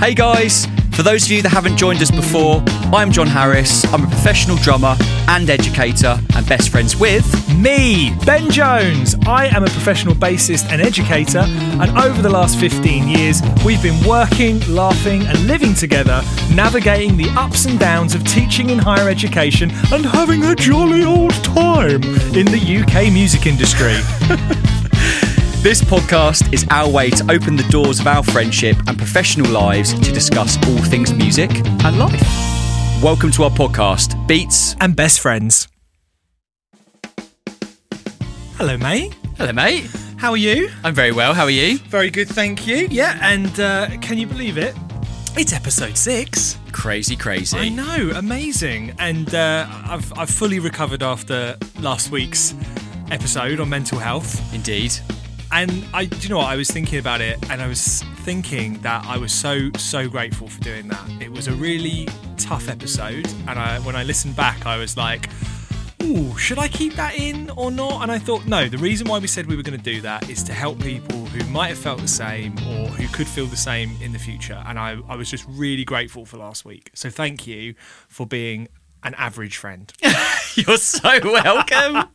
Hey guys, for those of you that haven't joined us before, I'm Jon Harris. I'm a professional drummer and educator and best friends with. Me, Ben Jones. I am a professional bassist and educator, and over the last 15 years, we've been working, laughing, and living together, navigating the ups and downs of teaching in higher education and having a jolly old time in the UK music industry. This podcast is our way to open the doors of our friendship and professional lives to discuss all things music and life. Welcome to our podcast, Beats. and best friends. Hello, mate. Hello, mate. How are you? I'm very well. How are you? Very good, thank you. Yeah, and uh, can you believe it? It's episode six. Crazy, crazy. I know, amazing. And uh, I've, I've fully recovered after last week's episode on mental health. Indeed. And I, do you know what? I was thinking about it, and I was thinking that I was so so grateful for doing that. It was a really tough episode, and I, when I listened back, I was like, "Ooh, should I keep that in or not?" And I thought, no. The reason why we said we were going to do that is to help people who might have felt the same or who could feel the same in the future. And I, I was just really grateful for last week. So thank you for being an average friend. You're so welcome.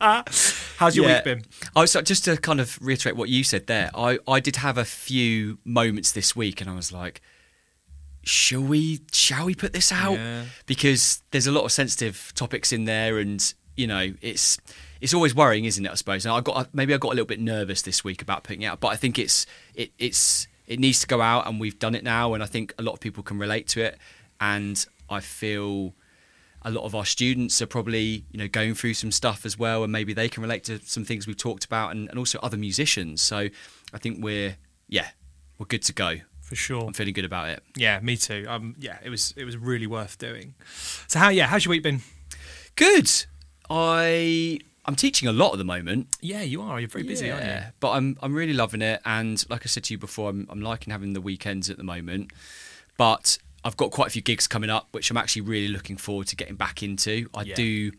How's your Yeah. week been? Oh, I was just to kind of reiterate what you said there. I, I did have a few moments this week, and I was like, "Shall we? Shall we put this out?" Yeah. Because there's a lot of sensitive topics in there, and you know, it's it's always worrying, isn't it? I suppose. And I got maybe I got a little bit nervous this week about putting it out, but I think it's it it's it needs to go out, and we've done it now, and I think a lot of people can relate to it, and I feel a lot of our students are probably you know going through some stuff as well and maybe they can relate to some things we've talked about and, and also other musicians so i think we're yeah we're good to go For sure. i'm feeling good about it Yeah, me too. Um, yeah, it was it was really worth doing. So how yeah, how's your week been? good i i'm teaching a lot at the moment Yeah, you are. You're very busy, aren't you? Yeah, but i'm i'm really loving it and like i said to you before i'm, I'm liking having the weekends at the moment but i've got quite a few gigs coming up which i'm actually really looking forward to getting back into i Yeah. do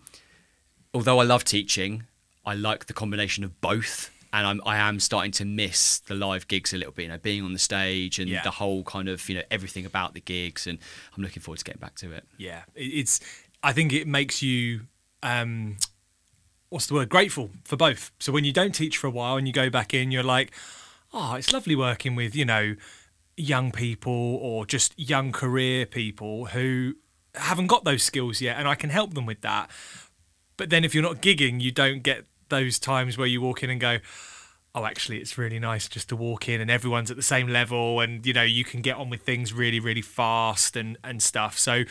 although I love teaching, I like the combination of both. And I'm, I am starting to miss the live gigs a little bit, you know, being on the stage and Yeah. the whole kind of, you know, everything about the gigs. And I'm looking forward to getting back to it. Yeah, it's. I think it makes you. Um, what's the word? Grateful for both. So when you don't teach for a while and you go back in, you're like, oh, it's lovely working with you know young people or just young career people who haven't got those skills yet, and I can help them with that. But then if you're not gigging, you don't get those times where you walk in and go, oh, actually, it's really nice just to walk in and everyone's at the same level and, you know, you can get on with things really, really fast and, and stuff. So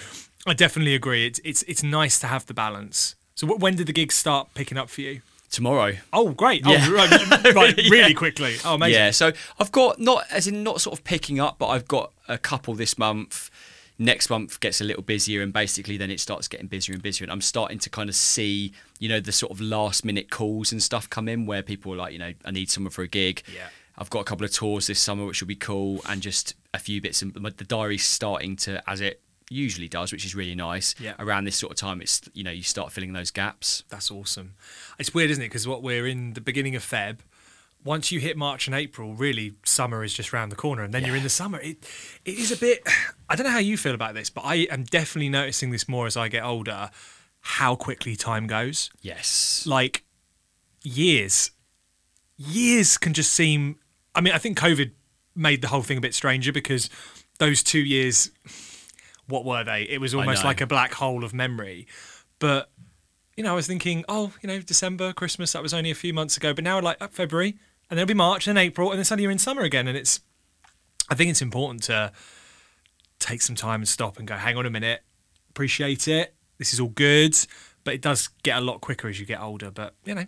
I definitely agree. It's, it's, it's nice to have the balance. So when did the gigs start picking up for you? Tomorrow. Oh, great. Oh, yeah. Oh, right, right, really quickly. Oh, amazing. Yeah. So I've got, not as in not sort of picking up, but I've got a couple this month. Next month gets a little busier, and basically then it starts getting busier and busier. And I'm starting to kind of see, you know, the sort of last minute calls and stuff come in where people are like, you know, I need someone for a gig. Yeah. I've got a couple of tours this summer, which will be cool, and just a few bits. And the diary's starting to, as it usually does, which is really nice. Yeah. Around this sort of time, it's you know you start filling those gaps. That's awesome. It's weird, isn't it? Because what we're in the beginning of Feb. Once you hit March and April, really summer is just round the corner, and then you're in the summer. It it is a bit. I don't know how you feel about this, but I am definitely noticing this more as I get older. How quickly time goes. Yes. Like years, years can just seem. I mean, I think COVID made the whole thing a bit stranger because those two years, what were they? It was almost like a black hole of memory. But you know, I was thinking, oh, you know, December, Christmas, that was only a few months ago. But now, like uh, February, and then it'll be March and then April, and then suddenly you're in summer again. And it's, I think it's important to take some time and stop and go, hang on a minute, appreciate it. This is all good, but it does get a lot quicker as you get older. But you know,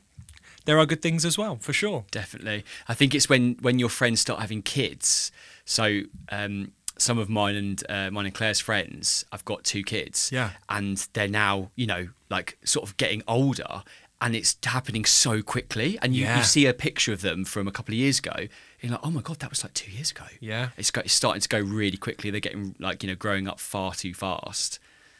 there are good things as well, for sure. Definitely. I think it's when when your friends start having kids. So um, some of mine and uh, mine and Claire's friends, I've got two kids. Yeah. And they're now, you know, like sort of getting older, and it's happening so quickly. And you, Yeah. you see a picture of them from a couple of years ago. And you're like, oh my god, that was like two years ago. Yeah. It's, go, it's starting to go really quickly. They're getting like you know growing up far too fast.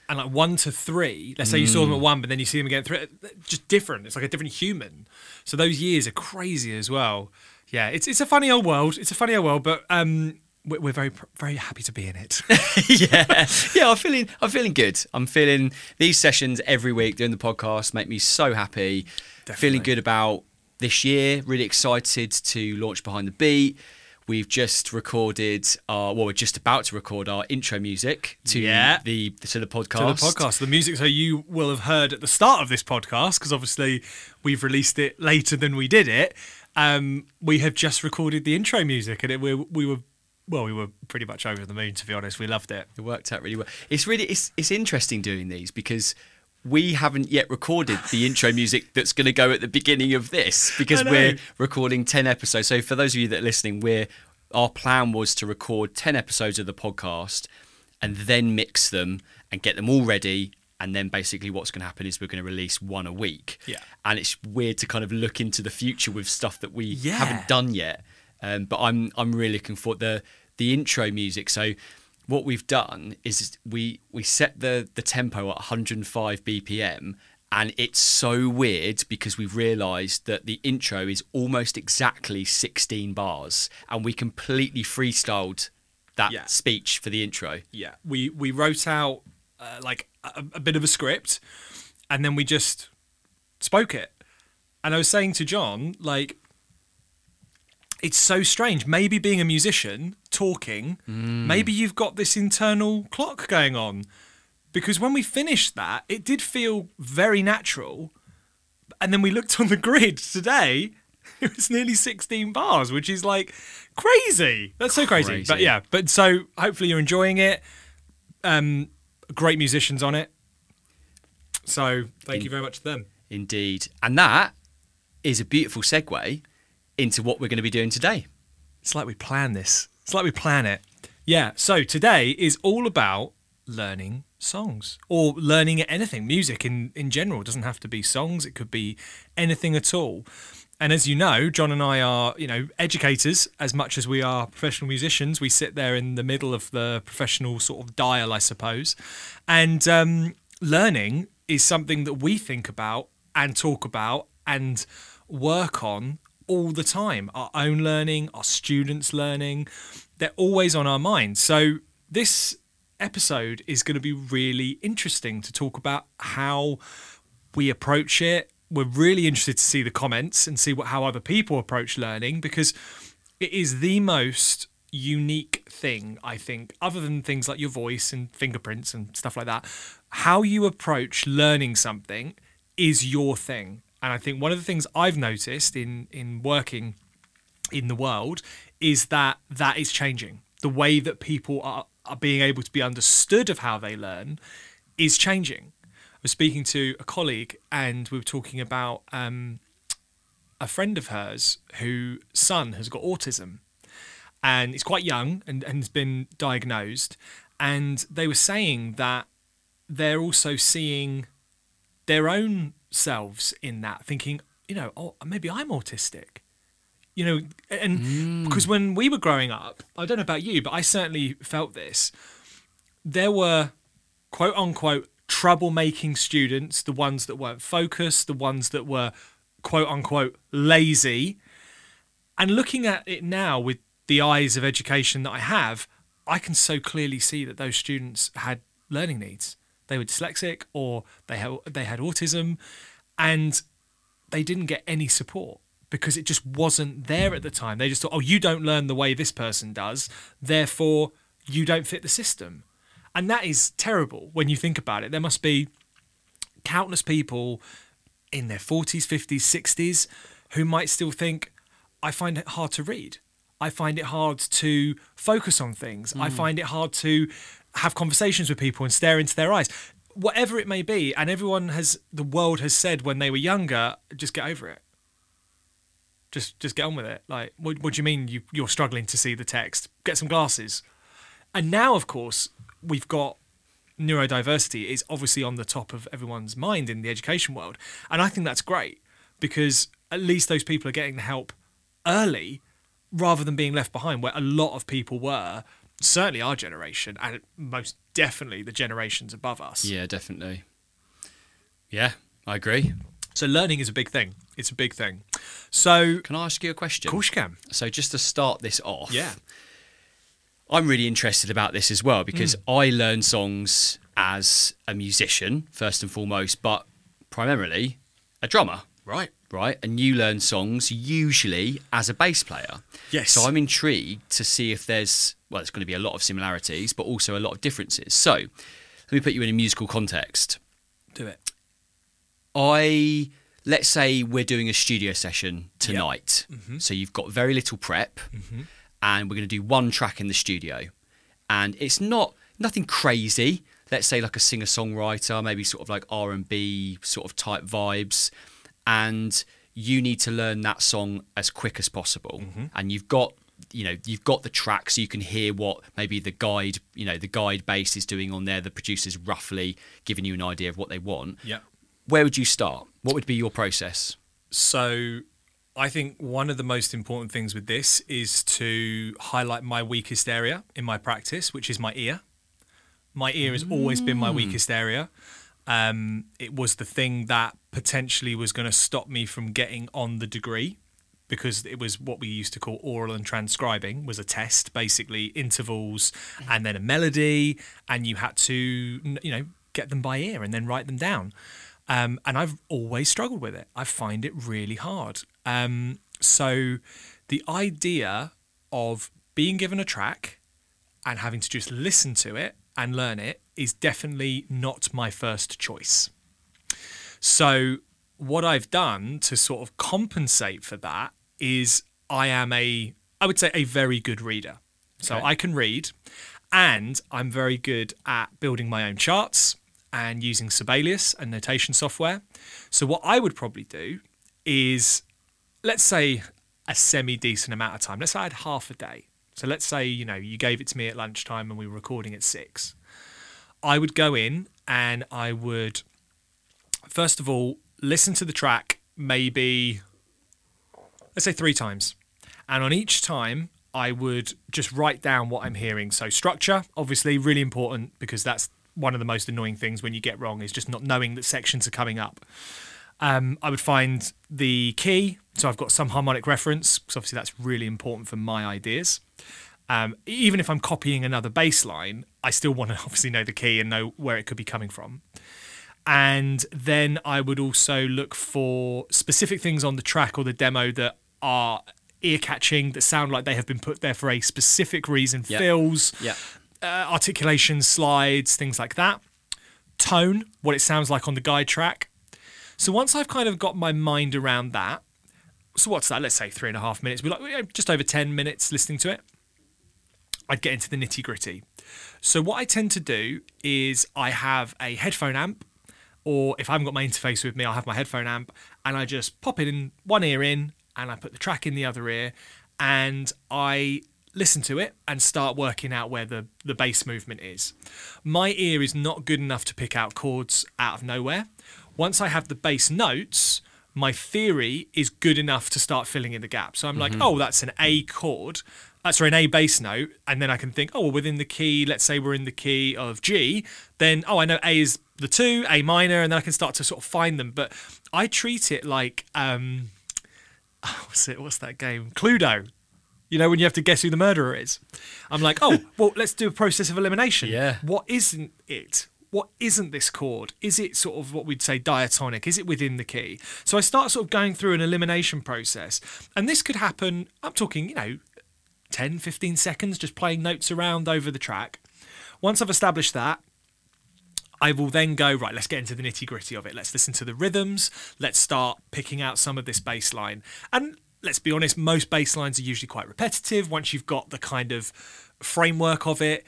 and like one to three, let's say you saw them at one, but then you see them again three, just different. It's like a different human. So those years are crazy as well. Yeah, it's it's a funny old world. It's a funny old world, but um, we're very very happy to be in it. yeah, yeah. I'm feeling. I'm feeling good. I'm feeling these sessions every week doing the podcast make me so happy. Feeling good about this year. Really excited to launch behind the beat. We've just recorded our. Well, we're just about to record our intro music to Yeah. the to the to podcast. the podcast. The music, so you will have heard at the start of this podcast, because obviously we've released it later than we did it. Um, we have just recorded the intro music, and it, we, we were, well, we were pretty much over the moon, to be honest. We loved it. It worked out really well. It's really it's it's interesting doing these because we haven't yet recorded the intro music that's going to go at the beginning of this because we're recording 10 episodes. So for those of you that are listening, we're our plan was to record 10 episodes of the podcast and then mix them and get them all ready and then basically what's going to happen is we're going to release one a week. Yeah. And it's weird to kind of look into the future with stuff that we Yeah. haven't done yet. Um, but I'm I'm really looking for the the intro music. So what we've done is we we set the the tempo at 105 BPM and it's so weird because we've realized that the intro is almost exactly 16 bars and we completely freestyled that Yeah. speech for the intro. Yeah, we we wrote out uh, like a, a bit of a script, and then we just spoke it. And I was saying to Jon, like, it's so strange. Maybe being a musician, talking, maybe you've got this internal clock going on, because when we finished that, it did feel very natural. And then we looked on the grid today. It was nearly 16 bars, which is like crazy. That's so crazy. Crazy. But yeah, but so hopefully you're enjoying it. Um, great musicians on it. So thank In- you very much to them. Indeed. And that is a beautiful segue into what we're going to be doing today. It's like we plan this. It's like we plan it. Yeah. So today is all about learning songs or learning anything, music in, in general. It doesn't have to be songs, it could be anything at all. And as you know, Jon and I are, you know, educators as much as we are professional musicians. We sit there in the middle of the professional sort of dial, I suppose. And um, learning is something that we think about and talk about and work on all the time. Our own learning, our students' learning, they're always on our minds. So this episode is going to be really interesting to talk about how we approach it. We're really interested to see the comments and see what how other people approach learning because it is the most unique thing I think other than things like your voice and fingerprints and stuff like that how you approach learning something is your thing and I think one of the things I've noticed in in working in the world is that that is changing. The way that people are, are being able to be understood of how they learn is changing. I was speaking to a colleague and we were talking about um, a friend of hers whose son has got autism and he's quite young and, and has been diagnosed. And they were saying that they're also seeing their own selves in that, thinking, you know, oh, maybe I'm autistic. You know and hmm. because when we were growing up i don't know about you but i certainly felt this. There were quote unquote troublemaking students the ones that weren't focused the ones that were quote unquote lazy. And looking at it now with the eyes of education that i have i can so clearly see that those students had learning needs they were dyslexic or they had, they had autism and they didn't get any support because it just wasn't there at the time. They just thought, oh, you don't learn the way this person does, therefore you don't fit the system. And that is terrible when you think about it. There must be countless people in their 40s, 50s, 60s who might still think, I find it hard to read. I find it hard to focus on things. I mm. find it hard to have conversations with people and stare into their eyes. Whatever it may be, and everyone has, the world has said when they were younger, just get over it just just get on with it. Like, what, what do you mean you you're struggling to see the text? Get some glasses. And now, of course, we've got neurodiversity is obviously on the top of everyone's mind in the education world, and I think that's great because at least those people are getting the help early rather than being left behind, where a lot of people were. Certainly, our generation, and most definitely the generations above us. Yeah, definitely. Yeah, I agree. So, learning is a big thing. It's a big thing. So, Can I ask you a question? of course you can. So just to start this off, Yeah. I'm really interested about this as well because hmm. I learn songs as a musician first and foremost, but primarily a drummer, Right. right? And you learn songs usually as a bass player. Yes. So I'm intrigued to see if there's well, there's going to be a lot of similarities, but also a lot of differences. So let me put you in a musical context. Do it. I let's say we're doing a studio session tonight. Mm-hmm. So you've got very little prep mm-hmm. and we're going to do one track in the studio. And it's not nothing crazy. Let's say like a singer-songwriter, maybe sort of like R&B sort of type vibes and you need to learn that song as quick as possible. Mm-hmm. And you've got you know you've got the track so you can hear what maybe the guide you know the guide bass is doing on there the producer's roughly giving you an idea of what they want Yeah. where would you start? What would be your process? So I think one of the most important things with this is to highlight my weakest area in my practice, which is my ear. My ear has always been my mm. weakest area. Um, it was the thing that potentially was going to stop me from getting on the degree because it was what we used to call oral and transcribing was a test basically intervals and then a melody and you had to you know get them by ear and then write them down. Um, and i've always struggled with it. I find it really hard. Um, so the idea of being given a track and having to just listen to it and learn it is definitely not my first choice so what I've done to sort of compensate for that is I am a I would say a very good reader. So Okay. I can read and I'm very good at building my own charts and using Sibelius and notation software. So what I would probably do is let's say a semi decent amount of time. Let's say I had half a day. So let's say, you know, you gave it to me at lunchtime and we were recording at six. I would go in and I would first of all listen to the track maybe let's say three times. And on each time i would just write down what i'm hearing. So structure obviously really important because that's one of the most annoying things when you get wrong is just not knowing that sections are coming up. Um, i would find the key so i've got some harmonic reference because obviously that's really important for my ideas um, even if i'm copying another bass line i still want to obviously know the key and know where it could be coming from and then I would also look for specific things on the track or the demo that are ear catching, that sound like they have been put there for a specific reason. Yeah. Fills, Yeah. uh, articulation, slides, things like that. Tone, what it sounds like on the guide track. So once I've kind of got my mind around that, so what's that? Let's say three and a half minutes. We like just over ten minutes listening to it. I'd get into the nitty gritty. So what I tend to do is I have a headphone amp, or if I haven't got my interface with me, I'll have my headphone amp, and I just pop it in one ear in, and I put the track in the other ear, and I listen to it and start working out where the, the bass movement is. My ear is not good enough to pick out chords out of nowhere. Once I have the bass notes, my theory is good enough to start filling in the gap. So I'm like, oh, that's an A chord. That's sorry, an A bass note. And then I can think, oh, well, within the key, let's say we're in the key of G, then, oh, I know A is the two, A minor, and then I can start to sort of find them. But I treat it like, um, what's it? What's that game? Cluedo. You know, when you have to guess who the murderer is. I'm like, oh, well, let's do a process of elimination. Yeah. What isn't it? What isn't this chord? Is it sort of what we'd say diatonic? Is it within the key? So I start sort of going through an elimination process. And this could happen, I'm talking, you know, 10, 15 seconds, just playing notes around over the track. Once I've established that, I will then go, right, let's get into the nitty gritty of it. Let's listen to the rhythms. Let's start picking out some of this bass line. And let's be honest, most bass lines are usually quite repetitive. Once you've got the kind of framework of it,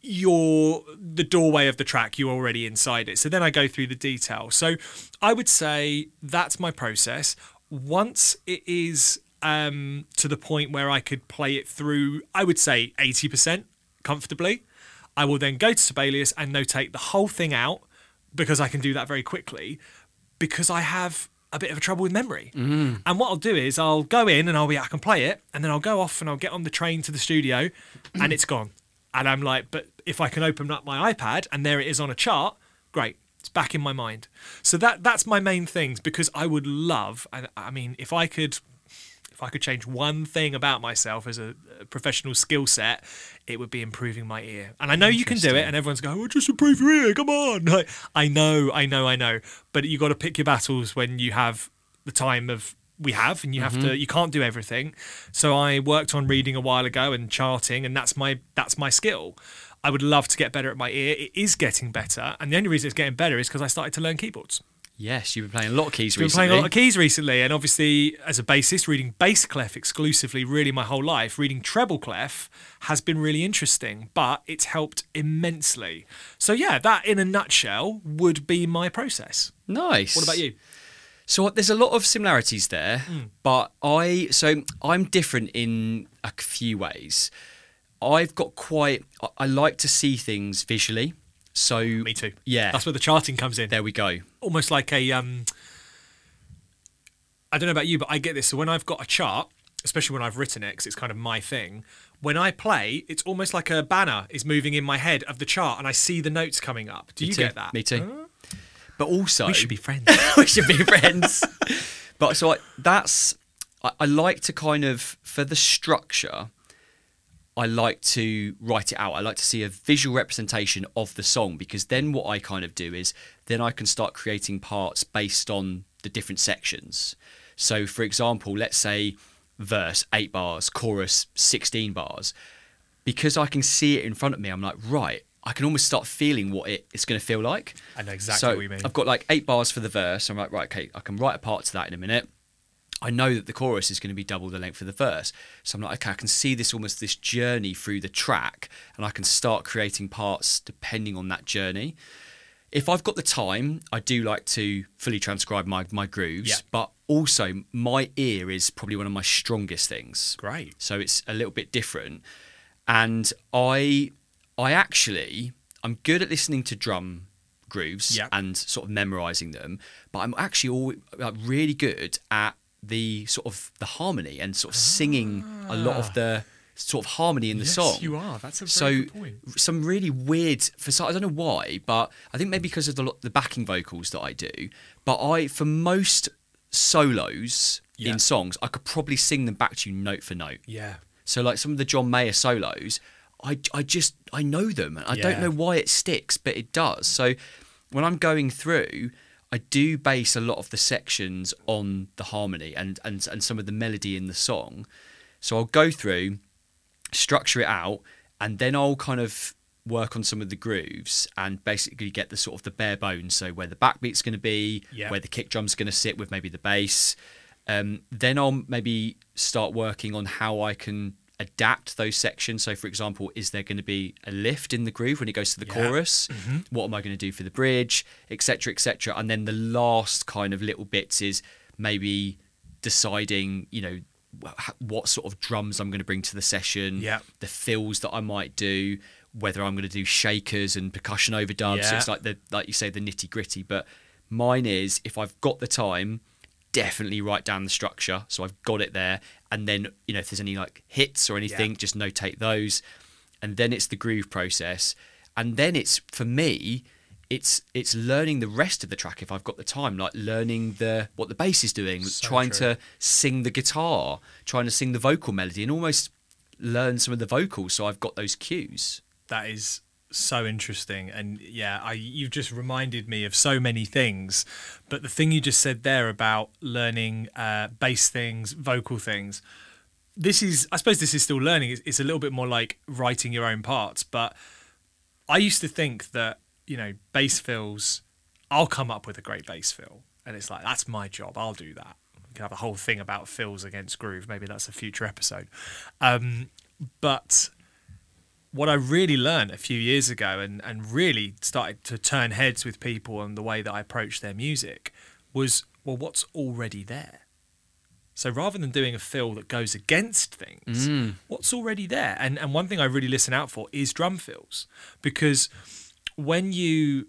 you're the doorway of the track, you're already inside it. So then I go through the detail. So I would say that's my process. Once it is um, to the point where I could play it through, I would say 80% comfortably. I will then go to Sibelius and notate the whole thing out because I can do that very quickly because I have a bit of a trouble with memory. And what I'll do is I'll go in and I'll be I can play it and then I'll go off and I'll get on the train to the studio and it's gone. And I'm like, but if I can open up my iPad and there it is on a chart, great. It's back in my mind. So that that's my main things because I would love and I mean if I could if I could change one thing about myself as a, professional skill set, it would be improving my ear. And I know you can do it, and everyone's going, "Oh, just improve your ear, come on!" Like, I know, I know, I know, but you got to pick your battles when you have the time of we have, and you have to. Mm-hmm. You can't do everything. So I worked on reading a while ago and charting, and that's my that's my skill. I would love to get better at my ear. It is getting better, and the only reason it's getting better is because I started to learn keyboards. Yes, you've been playing a lot of keys Been recently. playing a lot of keys recently, and obviously, as a bassist, reading bass clef exclusively, really my whole life. Reading treble clef has been really interesting, but it's helped immensely. So yeah, that in a nutshell would be my process. Nice. What about you? So there's a lot of similarities there, but I so I'm different in a few ways. I've got quite. I- like to see things visually. So Me too. Yeah, That's where the charting comes in. there we go. Almost like a um. I don't know about you, but I get this. So when I've got a chart, especially when I've written it, because it's kind of my thing. When I play, it's almost like a banner is moving in my head of the chart, and I see the notes coming up. Do Me you too. get that? Me too. But also, We should be friends. we should be friends. but so I, that's I, I like to kind of for the structure. I like to write it out. I like to see a visual representation of the song because then what I kind of do is then I can start creating parts based on the different sections. So, for example, let's say verse eight bars, chorus sixteen bars. Because I can see it in front of me, I'm like, right. I can almost start feeling what it, it's going to feel like. I know exactly so what you mean. I've got like eight bars for the verse. I'm like, right, okay, I can write a part to that in a minute. I know that the chorus is going to be double the length of the verse. So I'm like, okay, I can see this almost this journey through the track and I can start creating parts depending on that journey. If I've got the time, I do like to fully transcribe my, my grooves, Yeah. but also my ear is probably one of my strongest things. Great. So it's a little bit different. And I I actually I'm good at listening to drum grooves Yeah. and sort of memorizing them, but I'm actually all, like, really good at the sort of the harmony and sort of singing a lot of the sort of harmony in the yes, song. you are. That's a very So good point. some really weird for some, I don't know why, but I think maybe because of the the backing vocals that I do. But I for most solos Yeah. in songs, I could probably sing them back to you note for note. Yeah. So like some of the John Mayer solos, I, I just I know them and I don't know why it sticks, but it does. So when I'm going through, I do base a lot of the sections on the harmony and and and some of the melody in the song. So I'll go through, structure it out, and then I'll kind of work on some of the grooves and basically get the sort of the bare bones. So where the backbeat's going to be, Yeah. where the kick drum's going to sit with maybe the bass. Um, then I'll maybe start working on how I can adapt those sections. So, for example, is there going to be a lift in the groove when it goes to the Yeah. chorus? Mm-hmm. What am I going to do for the bridge, etc., etc. And then the last kind of little bits is maybe deciding, you know, what sort of drums I'm going to bring to the session, Yeah. the fills that I might do, whether I'm going to do shakers and percussion overdubs. So it's like the like you say the nitty gritty. But mine is if I've got the time, definitely write down the structure. So I've got it there, and then you know if there's any like hits or anything, Yeah. just notate those, and then it's the groove process, and then it's for me. It's it's learning the rest of the track if I've got the time, like learning the what the bass is doing, So trying true. to sing the guitar, trying to sing the vocal melody, and almost learn some of the vocals so I've got those cues. That is so interesting, and yeah, I you've just reminded me of so many things. But the thing you just said there about learning uh, bass things, vocal things, this is I suppose this is still learning. It's, it's a little bit more like writing your own parts. But I used to think that you know bass fills, I'll come up with a great bass fill, and it's like that's my job. I'll do that. We can have a whole thing about fills against groove. Maybe that's a future episode. Um, but what I really learned a few years ago and, and really started to turn heads with people and the way that I approached their music was, well, what's already there? So rather than doing a fill that goes against things, mm. what's already there? And and one thing I really listen out for is drum fills because when you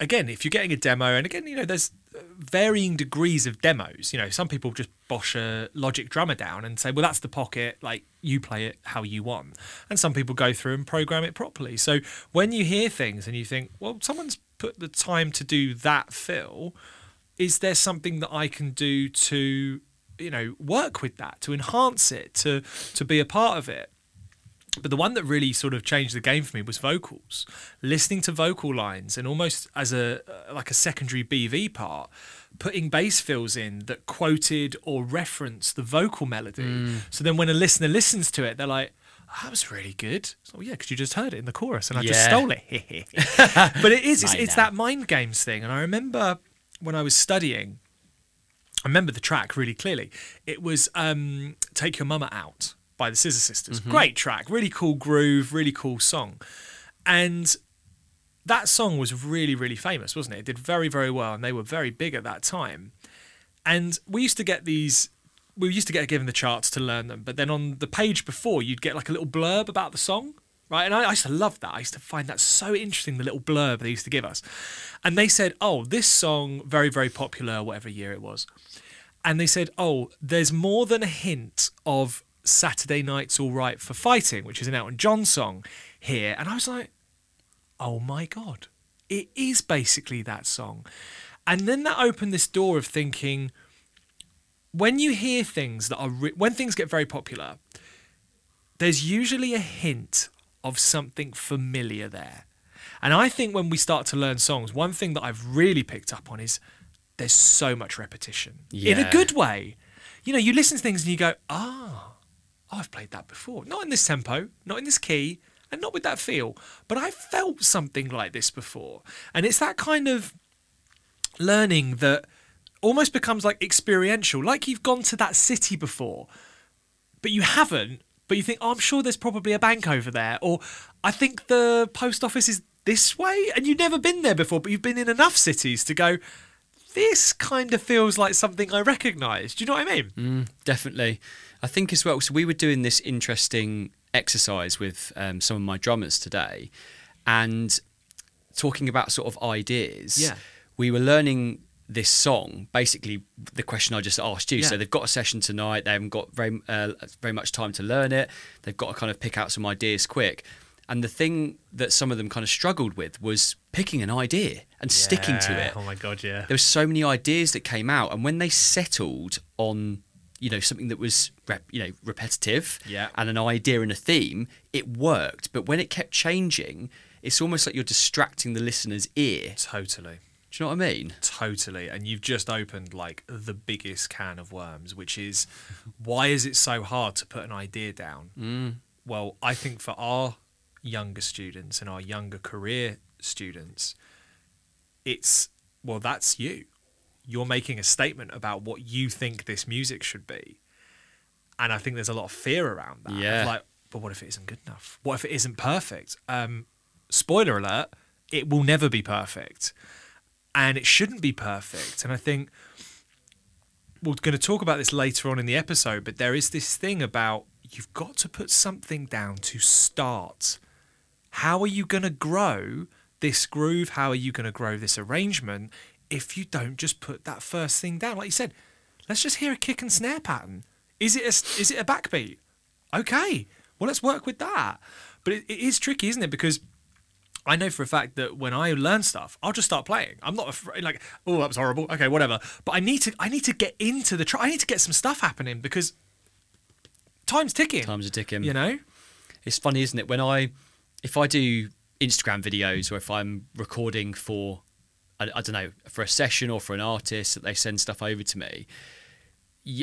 again, if you're getting a demo, and again, you know, there's uh, varying degrees of demos. You know, some people just bosh a Logic drummer down and say, well, that's the pocket, like you play it how you want. And some people go through and program it properly. So when you hear things and you think, well, someone's put the time to do that fill, is there something that I can do to you know work with that to enhance it to to be a part of it but the one that really sort of changed the game for me was vocals. Listening to vocal lines and almost as a uh, like a secondary bv part putting bass fills in that quoted or referenced the vocal melody. So then when a listener listens to it they're like "Oh, that was really good. So yeah because you just heard it in the chorus and i just stole it. But it is it's, it's that mind games thing. And i remember when i was studying I remember the track really clearly. It was um, "Take Your Mama Out" by the Scissor Sisters. Mm-hmm. Great track, really cool groove, really cool song, and that song was really, really famous, wasn't it? It did very, very well, and they were very big at that time. And we used to get these. We used to get given the charts to learn them, but then on the page before, you'd get like a little blurb about the song, right? And I, I used to love that. I used to find that so interesting, the little blurb they used to give us. And they said, "Oh, this song very, very popular, whatever year it was." And they said, "Oh, there's more than a hint of Saturday Night's All Right for Fighting, which is an Elton John song here." And I was like, "Oh my god, it is basically that song." And then that opened this door of thinking, when you hear things that are re- when things get very popular, there's usually a hint of something familiar there. And I think when we start to learn songs, one thing that I've really picked up on is there's so much repetition in a good way. You know, you listen to things and you go, ah, I've played that before. Not in this tempo, not in this key, and not with that feel, but I felt something like this before. And it's that kind of learning that almost becomes like experiential, like you've gone to that city before, but you haven't. But you think, oh, I'm sure there's probably a bank over there, or I think the post office is this way, and you've never been there before, but you've been in enough cities to go. This kind of feels like something I recognise. Do you know what I mean? Definitely. I think as well. So we were doing this interesting exercise with um, some of my drummers today, and talking about sort of ideas. Yeah. We were learning this song. Basically, the question I just asked you. Yeah. So they've got a session tonight. They haven't got very uh, very much time to learn it. They've got to kind of pick out some ideas quick. And the thing that some of them kind of struggled with was picking an idea and sticking to it Oh my god, yeah. there were so many ideas that came out and when they settled on you know something that was rep, you know repetitive Yeah. and an idea and a theme it worked but when it kept changing it's almost like you're distracting the listener's ear Totally. do you know what i mean Totally. And you've just opened like the biggest can of worms, which is why is it so hard to put an idea down? Mm. Well, I think for our younger students and our younger career students, it's, well, that's you. You're making a statement about what you think this music should be. And I think there's a lot of fear around that. Yeah. Like, but what if it isn't good enough? What if it isn't perfect? Um, spoiler alert, it will never be perfect and it shouldn't be perfect. And I think we're going to talk about this later on in the episode, but there is this thing about you've got to put something down to start. How are you going to grow this groove? How are you going to grow this arrangement if you don't just put that first thing down? Like you said, let's just hear a kick and snare pattern. Is it a, is it a backbeat? Okay, well let's work with that. But it, it is tricky, isn't it? Because I know for a fact that when I learn stuff, I'll just start playing. I'm not afraid, like, oh, that was horrible. Okay, whatever. But I need to, I need to get into the try. I need to get some stuff happening because time's ticking. times are ticking You know? it's funny isn't it when i if i do instagram videos or if i'm recording for I, I don't know for a session or for an artist that they send stuff over to me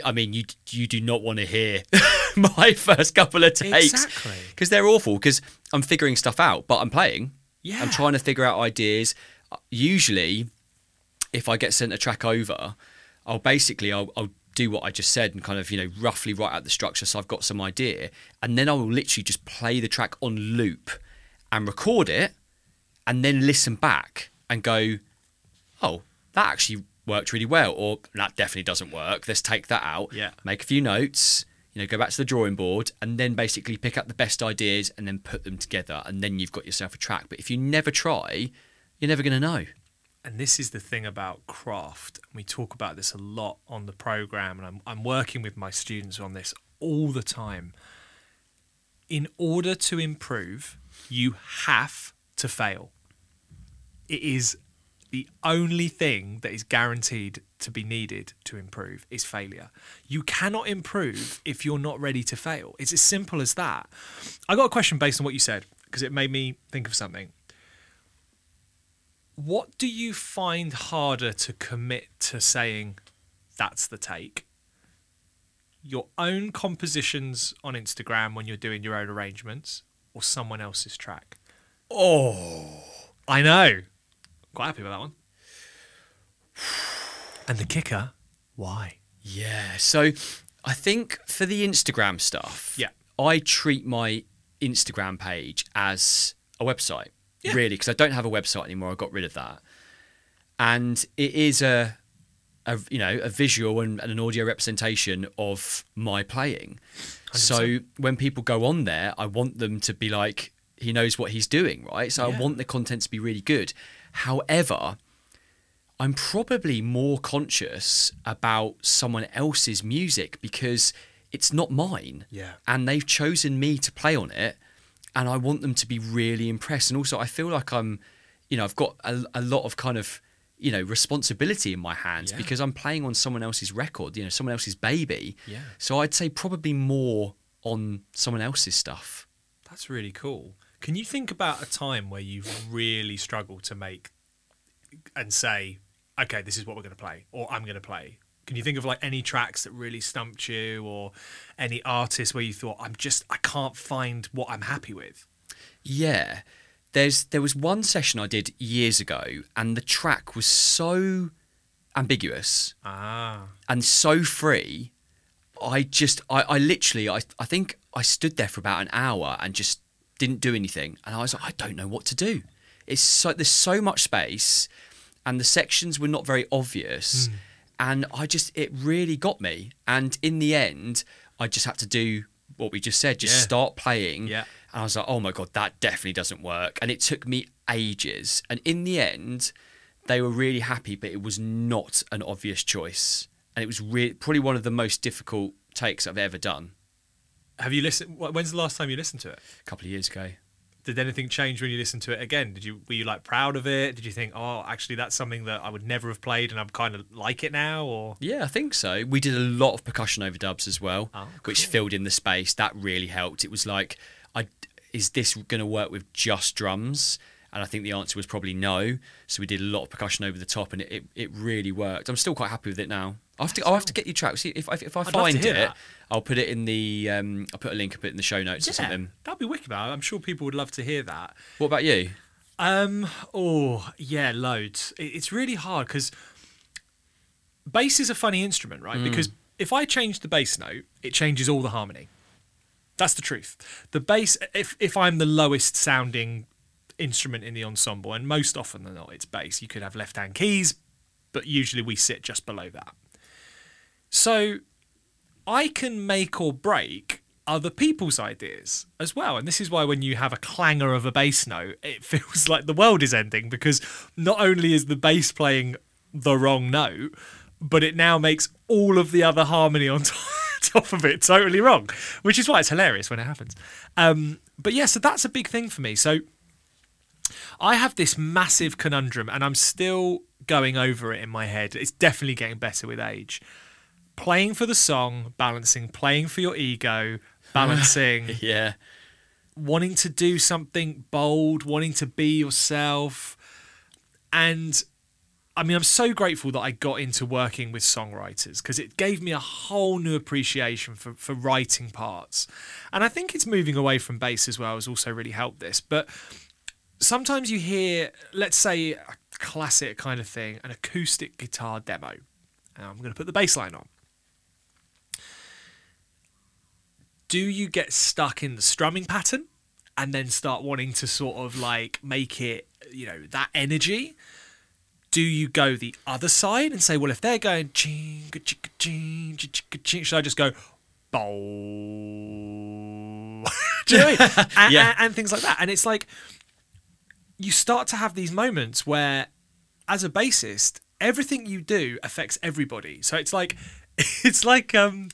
I mean, you you do not want to hear my first couple of takes Exactly. because they're awful. Because I'm figuring stuff out, but I'm playing. Yeah. I'm trying to figure out ideas. Uh, Usually, if I get sent a track over, I'll basically I'll, I'll do what I just said and kind of you know roughly write out the structure so I've got some idea, and then I will literally just play the track on loop and record it, and then listen back and go, oh, that actually worked really well, or that definitely doesn't work. Let's take that out. Yeah. Make a few notes. You know, go back to the drawing board and then basically pick up the best ideas and then put them together, and then you've got yourself a track. But if you never try, you're never going to know. and this is the thing about craft and we talk about this a lot on the program and I'm, I'm working with my students on this all the time in order to improve you have to fail it is the only thing that is guaranteed to be needed to improve is failure. You cannot improve if you're not ready to fail. It's as simple as that. I got a question based on what you said because it made me think of something. What do you find harder to commit to saying that's the take? Your own compositions on Instagram when you're doing your own arrangements or someone else's track? Oh, I know. Quite happy with that one. And the kicker, why? yeah. So I think for the Instagram stuff, Yeah. I treat my Instagram page as a website, Yeah. really, because I don't have a website anymore. I got rid of that, and it is a, a you know, a visual and, and an audio representation of my playing. So when people go on there, I want them to be like, he knows what he's doing, right? So Yeah. I want the content to be really good. However, I'm probably more conscious about someone else's music because it's not mine. Yeah. And they've chosen me to play on it. And I want them to be really impressed. And also, I feel like I'm, you know, I've got a, a lot of kind of, you know, responsibility in my hands Yeah. because I'm playing on someone else's record, you know, someone else's baby. Yeah. So I'd say probably more on someone else's stuff. That's really cool. Can you think about a time where you've really struggled to make and say, okay, this is what we're going to play, or I'm going to play? Can you think of like any tracks that really stumped you, or any artists where you thought, I'm just, I can't find what I'm happy with? Yeah. There's there was one session I did years ago and the track was so ambiguous Ah, and so free. I just I, I literally I, I think I stood there for about an hour and just didn't do anything and I was like I don't know what to do. It's so there's so much space and the sections were not very obvious and I just it really got me and in the end I just had to do what we just said just Yeah. start playing Yeah. And I was like, oh my God, that definitely doesn't work. And it took me ages. And in the end, they were really happy, but it was not an obvious choice. And it was re- probably one of the most difficult takes I've ever done have you listened? When's the last time you listened to it? a couple of years ago. Did anything change when you listened to it again? Did you were you like proud of it? Did you think, oh, actually, that's something that I would never have played, and I'm kind of like it now? Or Yeah, I think so. We did a lot of percussion overdubs as well, Oh, which filled in the space. That really helped. It was like, I is this going to work with just drums? And I think the answer was probably no. So we did a lot of percussion over the top, and it, it, it really worked. I'm still quite happy with it now. I have to, I'll have to get you tracks. If, if, if I find it, that. I'll put it in the. Um, I'll put a link, I'll put it in the show notes or something. that'd be wicked. Man. I'm sure people would love to hear that. What about you? Um. Oh, yeah, loads. It's really hard because bass is a funny instrument, right? Because if I change the bass note, it changes all the harmony. That's the truth. The bass, if if I'm the lowest sounding instrument in the ensemble, and most often than not, it's bass. You could have left hand keys, but usually we sit just below that. So I can make or break other people's ideas as well. And this is why when you have a clanger of a bass note, it feels like the world is ending because not only is the bass playing the wrong note, but it now makes all of the other harmony on top top of it totally wrong, which is why it's hilarious when it happens. Um, but yeah, so that's a big thing for me. So I have this massive conundrum, and I'm still going over it in my head. It's definitely getting better with age. Playing for the song, balancing, playing for your ego, balancing, Yeah. wanting to do something bold, wanting to be yourself. And I mean, I'm so grateful that I got into working with songwriters because it gave me a whole new appreciation for, for writing parts. And I think it's moving away from bass as well has also really helped this. But sometimes you hear, let's say, a classic kind of thing, an acoustic guitar demo. And I'm going to put the bass line on. Do you get stuck in the strumming pattern and then start wanting to sort of like make it, you know, that energy? Do you go the other side and say, well, if they're going ching, ching, ching, ching, ching, should I just go bow? Do you know what I mean? And, Yeah. and, and things like that. And it's like you start to have these moments where, as a bassist, everything you do affects everybody. So it's like, it's like, um,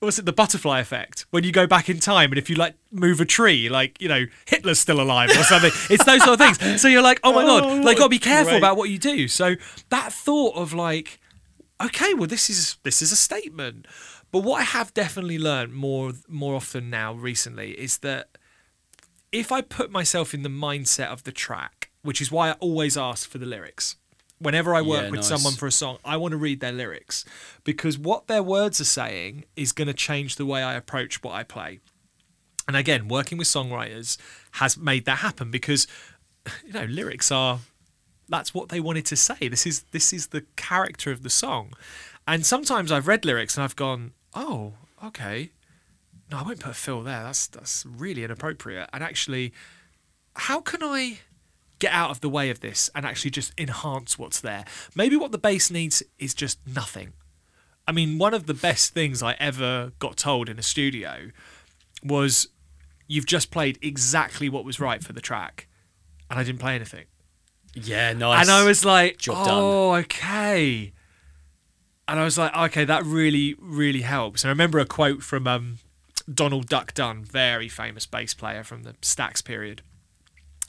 was it the butterfly effect when you go back in time and if you like move a tree like you know hitler's still alive or something it's those sort of things so you're like oh my god Oh, like got to be careful great. about what you do so that thought of like okay well this is this is a statement but what i have definitely learned more more often now recently is that if I put myself in the mindset of the track, which is why I always ask for the lyrics. Whenever I work Yeah, with nice. someone for a song, I want to read their lyrics because what their words are saying is going to change the way I approach what I play. And again, working with songwriters has made that happen because you know, lyrics are that's what they wanted to say. This is this is the character of the song. And sometimes I've read lyrics and I've gone, "Oh, okay. No, I won't put a fill there. That's that's really inappropriate." And actually, how can I get out of the way of this and actually just enhance what's there? Maybe what the bass needs is just nothing. I mean, one of the best things I ever got told in a studio was you've just played exactly what was right for the track and I didn't play anything. Yeah, nice. And I was like, Job done. oh, okay. And I was like, okay, that really, really helps. And I remember a quote from um, Donald Duck Dunn, very famous bass player from the Stax period,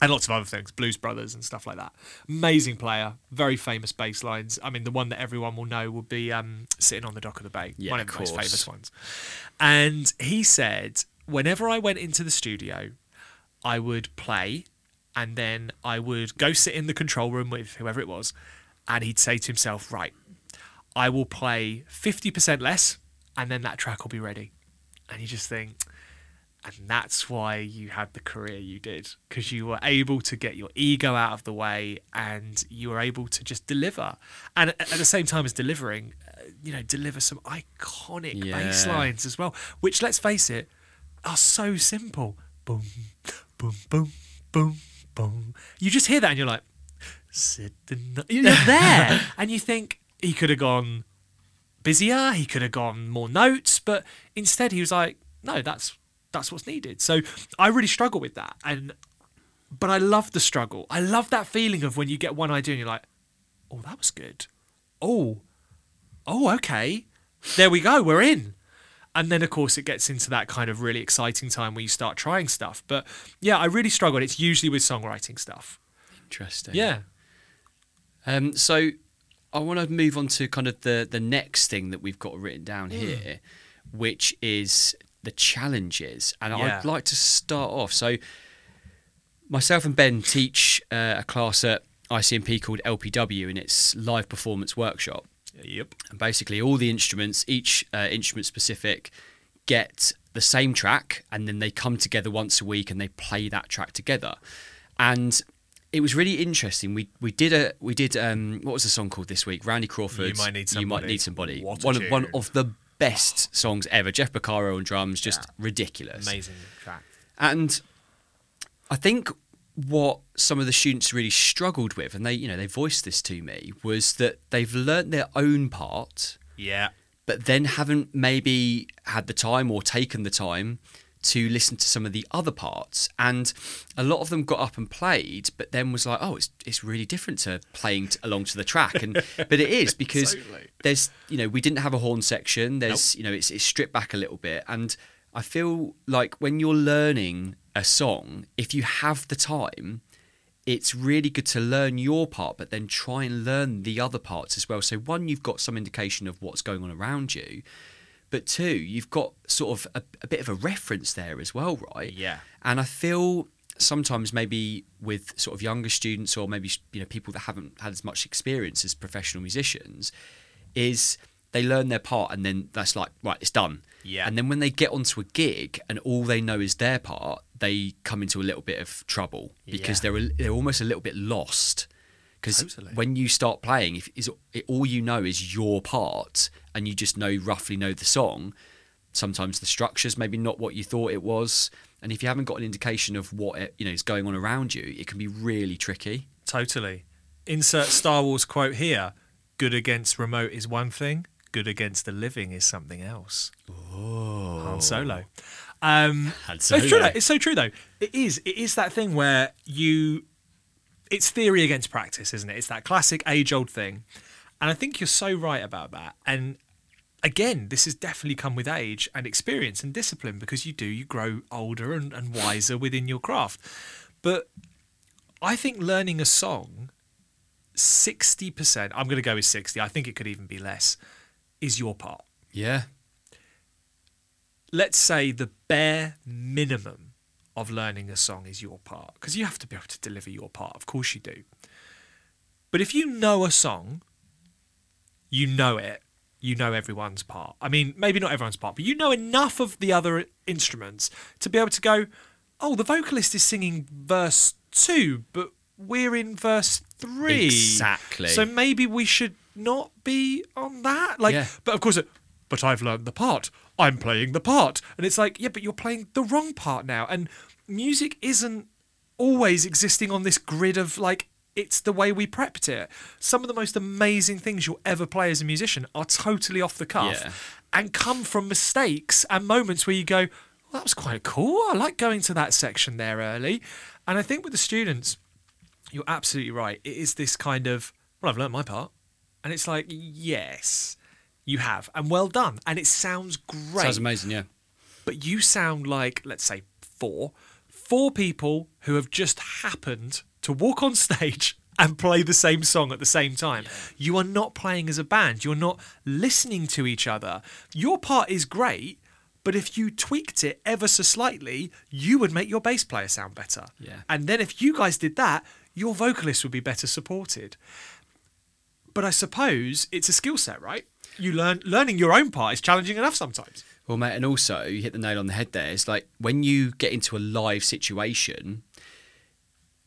and lots of other things, Blues Brothers and stuff like that. Amazing player, very famous bass lines. I mean, the one that everyone will know would be um, "Sitting on the Dock of the Bay," Yeah, one of of the most famous ones. And he said, whenever I went into the studio, I would play and then I would go sit in the control room with whoever it was, and he'd say to himself, Right, I will play 50% less, and then that track will be ready. And you just think, and that's why you had the career you did, because you were able to get your ego out of the way and you were able to just deliver. And at the same time as delivering, uh, you know, deliver some iconic bass lines as well, which, let's face it, are so simple. Boom, boom, boom, boom, boom. You just hear that and you're like. You're there. and you think he could have gone busier, he could have gone more notes, but instead he was like, no, that's that's what's needed. So I really struggle with that. And but I love the struggle. I love that feeling of when you get one idea and you're like, oh, that was good. Oh, oh, okay. There we go. We're in. And then, of course, it gets into that kind of really exciting time where you start trying stuff. But yeah, I really struggle. It's usually with songwriting stuff. Interesting. Yeah. Um, so I want to move on to kind of the the next thing that we've got written down Hmm. here, which is the challenges, and Yeah. I'd like to start off. So myself and Ben teach uh, a class at ICMP called LPW, and it's live performance workshop. Yep. And basically, all the instruments, each uh, instrument specific, get the same track, and then they come together once a week and they play that track together. And it was really interesting. We we did a we did um what was the song called this week? Randy Crawford. You Might Need somebody. You Might. Need Somebody. What a one one of the best songs ever. Jeff Porcaro on drums, just Yeah. ridiculous. Amazing track. And I think what some of the students really struggled with, and they, you know, they voiced this to me, was that they've learnt their own part, Yeah. but then haven't maybe had the time or taken the time to listen to some of the other parts. And a lot of them got up and played, but then was like, oh, it's it's really different to playing t- along to the track. And but it is because Totally. there's you know we didn't have a horn section. There's you know it's it's stripped back a little bit, and I feel like when you're learning a song, if you have the time, it's really good to learn your part, but then try and learn the other parts as well. So one, you've got some indication of what's going on around you, but two, you've got sort of a, a bit of a reference there as well, right? Yeah. And I feel sometimes maybe with sort of younger students or maybe you know people that haven't had as much experience as professional musicians, is they learn their part and then that's like right, it's done. Yeah. And then when they get onto a gig and all they know is their part, they come into a little bit of trouble because Yeah. they're a- they're almost a little bit lost. Because Totally. when you start playing, if is it, all you know is your part, and you just know roughly know the song, sometimes the structure's maybe not what you thought it was, and if you haven't got an indication of what it, you know is going on around you, it can be really tricky. Totally. Insert Star Wars quote here. Good against remote is one thing. Good against the living is something else. Oh. Han Solo. Um, Han It's true. It's so true though. It is. It is that thing where you. It's theory against practice, isn't it? It's that classic age-old thing, and I think you're so right about that. And again, this has definitely come with age and experience and discipline because you do, you grow older and, and wiser within your craft. But I think learning a song, 60%, I'm going to go with 60, I think it could even be less, is your part. Yeah. Let's say the bare minimum of learning a song is your part because you have to be able to deliver your part. Of course you do. But if you know a song, you know it, you know everyone's part. I mean, maybe not everyone's part, but you know enough of the other instruments to be able to go, oh, the vocalist is singing verse two, but we're in verse three. Exactly. So maybe we should not be on that. Like, Yeah. but of course, but I've learned the part. I'm playing the part, and it's like, yeah, but you're playing the wrong part now. And music isn't always existing on this grid of like it's the way we prepped it. Some of the most amazing things you'll ever play as a musician are totally off the cuff Yeah. and come from mistakes and moments where you go, well, that was quite cool. I like going to that section there early. And I think with the students, you're absolutely right. It is this kind of, well, I've learned my part. And it's like, yes, you have. And well done. And it sounds great Sounds amazing, yeah. but you sound like let's say four four people who have just happened to walk on stage and play the same song at the same time you are not playing as a band you're not listening to each other your part is great but if you tweaked it ever so slightly you would make your bass player sound better Yeah. and then if you guys did that your vocalist would be better supported but i suppose it's a skill set right you learn learning your own part is challenging enough sometimes Well, mate, and also you hit the nail on the head there. It's like when you get into a live situation,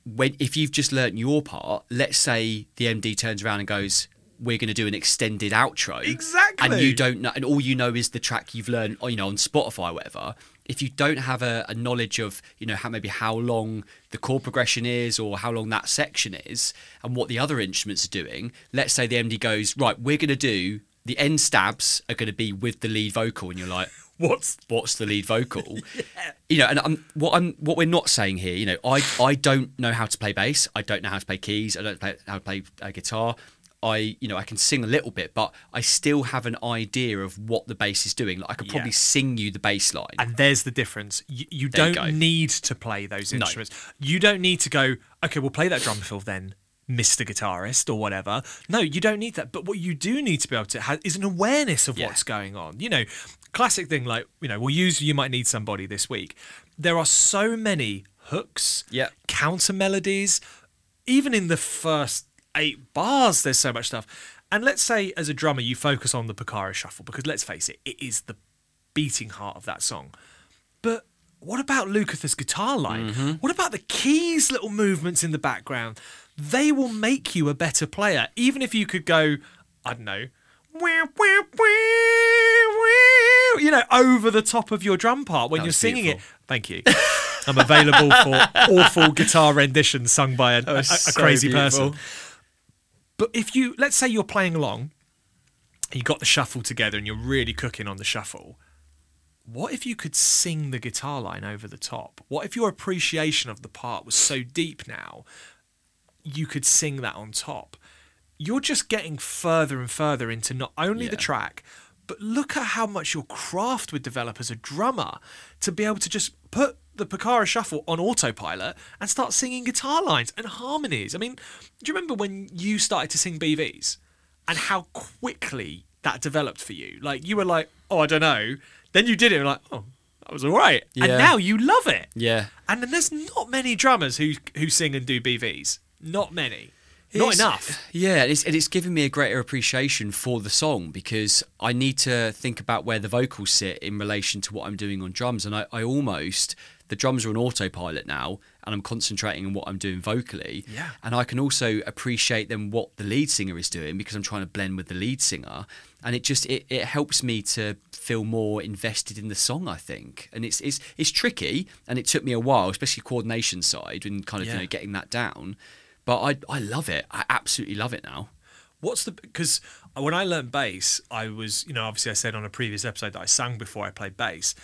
when if you've just learnt your part, let's say the MD turns around and goes, "We're going to do an extended outro," Exactly. and you don't know, and all you know is the track you've learned, you know, on Spotify or whatever. If you don't have a, a knowledge of, you know, how maybe how long the chord progression is or how long that section is, and what the other instruments are doing, let's say the MD goes, "Right, we're going to do." The end stabs are going to be with the lead vocal, and you're like, what's what's the lead vocal yeah. you know and I'm, what i'm what we're not saying here you know i i don't know how to play bass i don't know how to play keys i don't play how to play uh, guitar i you know i can sing a little bit but i still have an idea of what the bass is doing like i could probably Yeah. sing you the bass line And there's the difference. You, you don't go. need to play those instruments. You don't need to go, okay, we'll play that drum fill then, Mr. Guitarist or whatever. No, you don't need that. But what you do need to be able to have is an awareness of Yeah. what's going on. You know, classic thing like, you know, we'll use You Might Need Somebody this week. There are so many hooks, Yeah. counter melodies, even in the first eight bars, there's so much stuff. And let's say, as a drummer, you focus on the Porcaro shuffle because let's face it, it is the beating heart of that song. But what about Lukather's guitar line? Mm-hmm. What about the keys little movements in the background? They will make you a better player, even if you could go, I don't know, you know, over the top of your drum part when That you're singing it. Thank you. I'm available for awful guitar renditions sung by a, a, a so crazy beautiful. person. But if you, let's say you're playing along, you got the shuffle together and you're really cooking on the shuffle. What if you could sing the guitar line over the top? What if your appreciation of the part was so deep now, you could sing that on top? You're just getting further and further into not only the track, but look at how much your craft would develop as a drummer to be able to just put the Porcaro Shuffle on autopilot and start singing guitar lines and harmonies. I mean, do you remember when you started to sing BVs and how quickly that developed for you? Like, you were like, oh, I don't know. Then you did it, and like, oh, that was all right. And now you love it. yeah And then there's not many drummers who who sing and do BVs. Not many. Not It's- enough. Yeah, and it's, and it's given me a greater appreciation for the song because I need to think about where the vocals sit in relation to what I'm doing on drums. And I, I almost, the drums are on autopilot now and I'm concentrating on what I'm doing vocally. Yeah. And I can also appreciate then what the lead singer is doing because I'm trying to blend with the lead singer. And it just, it, it helps me to feel more invested in the song, I think. And it's, it's, it's tricky and it took me a while, especially coordination side and kind of, Yeah. you know, getting that down. But I, I love it. I absolutely love it now. What's the because when I learned bass, I was you know obviously I said on a previous episode that I sang before I played bass.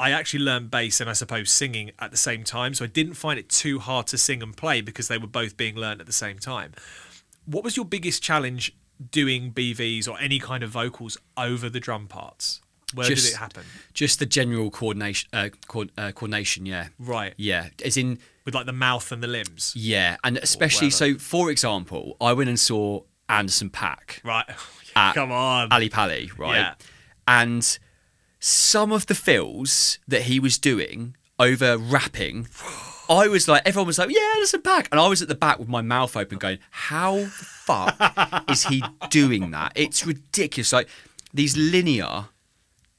I actually learned bass and I suppose singing at the same time, so I didn't find it too hard to sing and play because they were both being learned at the same time. What was your biggest challenge doing BVs or any kind of vocals over the drum parts? Where Just- did it happen? Just the general coordination, uh, co- uh, coordination, yeah, Right. yeah. As in, With like the mouth and the limbs. yeah, and especially so. For example, I went and saw Anderson Paak, Right. At Come on. Ally Pally, right? Yeah. And some of the fills that he was doing over rapping, I was like, everyone was like, yeah, Anderson Paak. And I was at the back with my mouth open going, how the fuck is he doing that? It's ridiculous. Like these linear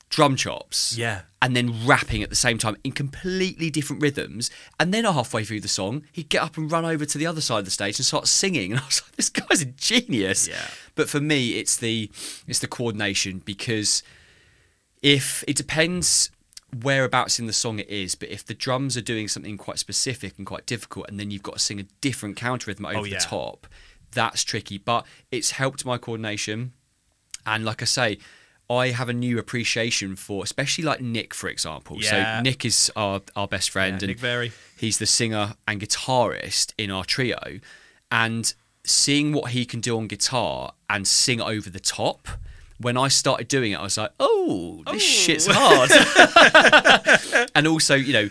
drum chops. Yeah. And then rapping at the same time in completely different rhythms. And then halfway through the song, he'd get up and run over to the other side of the stage and start singing. And I was like, this guy's a genius. Yeah. But for me, it's the it's the coordination because if it depends whereabouts in the song it is, but if the drums are doing something quite specific and quite difficult, and then you've got to sing a different counter rhythm over Oh, yeah. the top, that's tricky. But it's helped my coordination, and like I say. I have a new appreciation for, especially like Nick, for example. Yeah. So Nick is our, our best friend, Yeah, and. He's the singer and guitarist in our trio, and seeing what he can do on guitar and sing over the top. When I started doing it, I was like, "Oh, this shit's hard." and also, you know,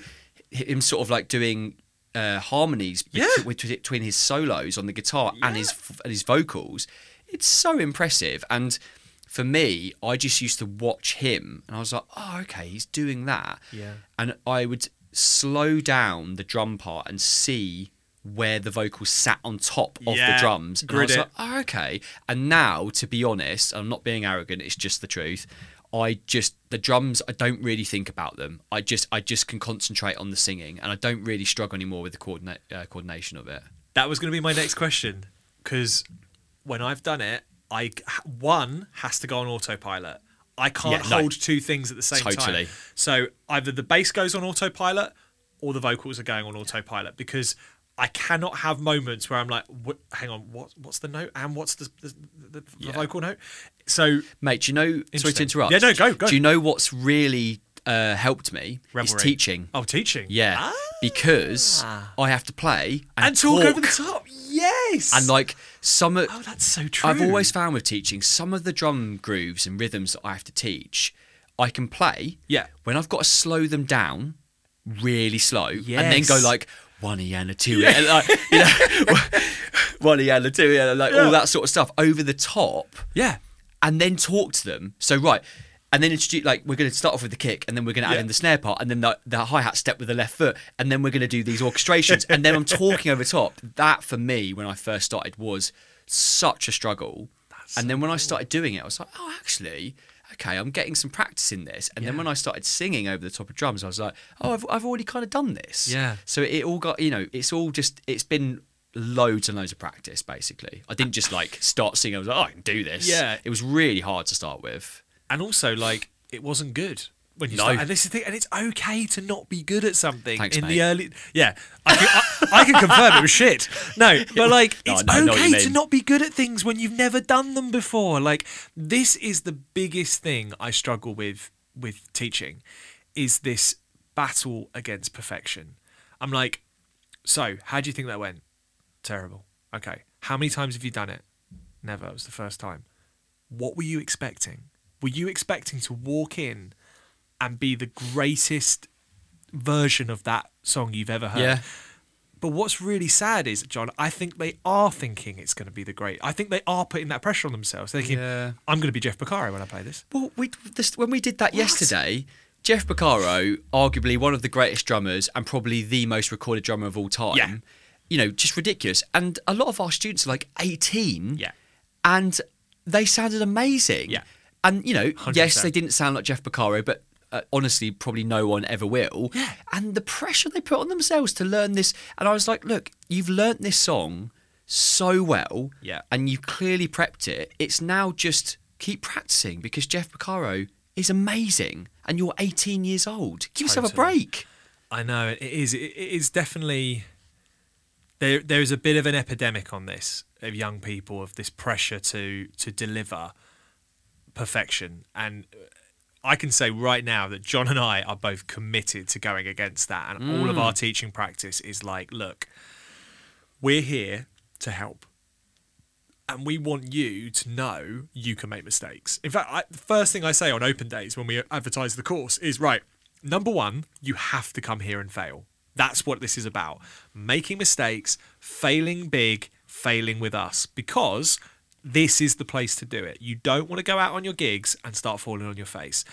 him sort of like doing uh, harmonies Yeah. bet- between his solos on the guitar and his and his vocals. It's so impressive. And for me, I just used to watch him, and I was like, "Oh, okay, he's doing that." Yeah. and I would slow down the drum part and see where the vocals sat on top of Yeah, the drums. And I was it. like, oh, okay. And now, to be honest, I'm not being arrogant, it's just the truth. I just the drums I don't really think about them. I just I just can concentrate on the singing and I don't really struggle anymore with the coordinate uh, coordination of it. That was going to be my next question because when I've done it, I one has to go on autopilot. I can't Yeah, no. hold two things at the same Totally. time. So either the bass goes on autopilot or the vocals are going on autopilot because I cannot have moments where I'm like, hang on, what what's the note and what's the the, the, the Yeah. vocal note? So Mate, do you know sorry to interrupt. Yeah, no, go, go. Do you know what's really uh, helped me? Revelry. It's teaching. oh, teaching, Yeah. Ah. Because I have to play and, and talk, over the top. Yes, And like some of oh, that's so true. I've always found with teaching some of the drum grooves and rhythms that I have to teach, I can play. Yeah. When I've got to slow them down really slow and then go like one e and a two e and like you know one e and a two e and like Yeah. all that sort of stuff over the top yeah. and then talk to them. So right. And then introduce like we're going to start off with the kick, and then we're going to add Yeah. in the snare part, and then the, the hi hat step with the left foot, and then we're going to do these orchestrations, and then I'm talking over top. That for me, when I first started, was such a struggle. and then when I started doing it, I was like, oh, actually, okay, I'm getting some practice in this. And then when I started singing over the top of drums, I was like, oh, I've, I've already kind of done this. Yeah. So it all got, you know, it's all just, it's been loads and loads of practice, basically. I didn't just like start singing. I was like, oh, I can do this. Yeah. It was really hard to start with. And also like it wasn't good when you No. start. And this is the thing, and it's okay to not be good at something Thanks, in mate. the early. Yeah, I can, I, I can confirm it was shit. No, but like No, it's I know what you okay to not be good at things when you've never done them before. Like this is the biggest thing I struggle with with teaching, is this battle against perfection. I'm like, so how do you think that went? Terrible. Okay. How many times have you done it? Never. It was the first time. What were you expecting? Were you expecting to walk in and be the greatest version of that song you've ever heard? Yeah. But what's really sad is, Jon, I think they are thinking it's going to be the great. I think they are putting that pressure on themselves. They're thinking, Yeah. I'm going to be Jeff Porcaro when I play this. Well, we this, when we did that yesterday, Jeff Porcaro, arguably one of the greatest drummers and probably the most recorded drummer of all time. Yeah. You know, just ridiculous. And a lot of our students are like 18. Yeah. And they sounded amazing. Yeah. And, you know, yes, 100%. they didn't sound like Jeff Porcaro, but uh, honestly, probably no one ever will. Yeah. And the pressure they put on themselves to learn this. And I was like, look, you've learnt this song so well. Yeah. And you've clearly prepped it. It's now just keep practicing because Jeff Porcaro is amazing and you're 18 years old. Give yourself a break. I know it is. It is definitely there. There is a bit of an epidemic on this of young people of this pressure to to deliver perfection, and I can say right now that Jon and I are both committed to going against that, and all of mm. our teaching practice is like, look, we're here to help. and we want you to know you can make mistakes. In fact, I, the first thing I say on open days when we advertise the course is right, number one, you have to come here and fail. That's what this is about. Making mistakes, failing big, failing with us, because this is the place to do it. You don't want to go out on your gigs and start falling on your face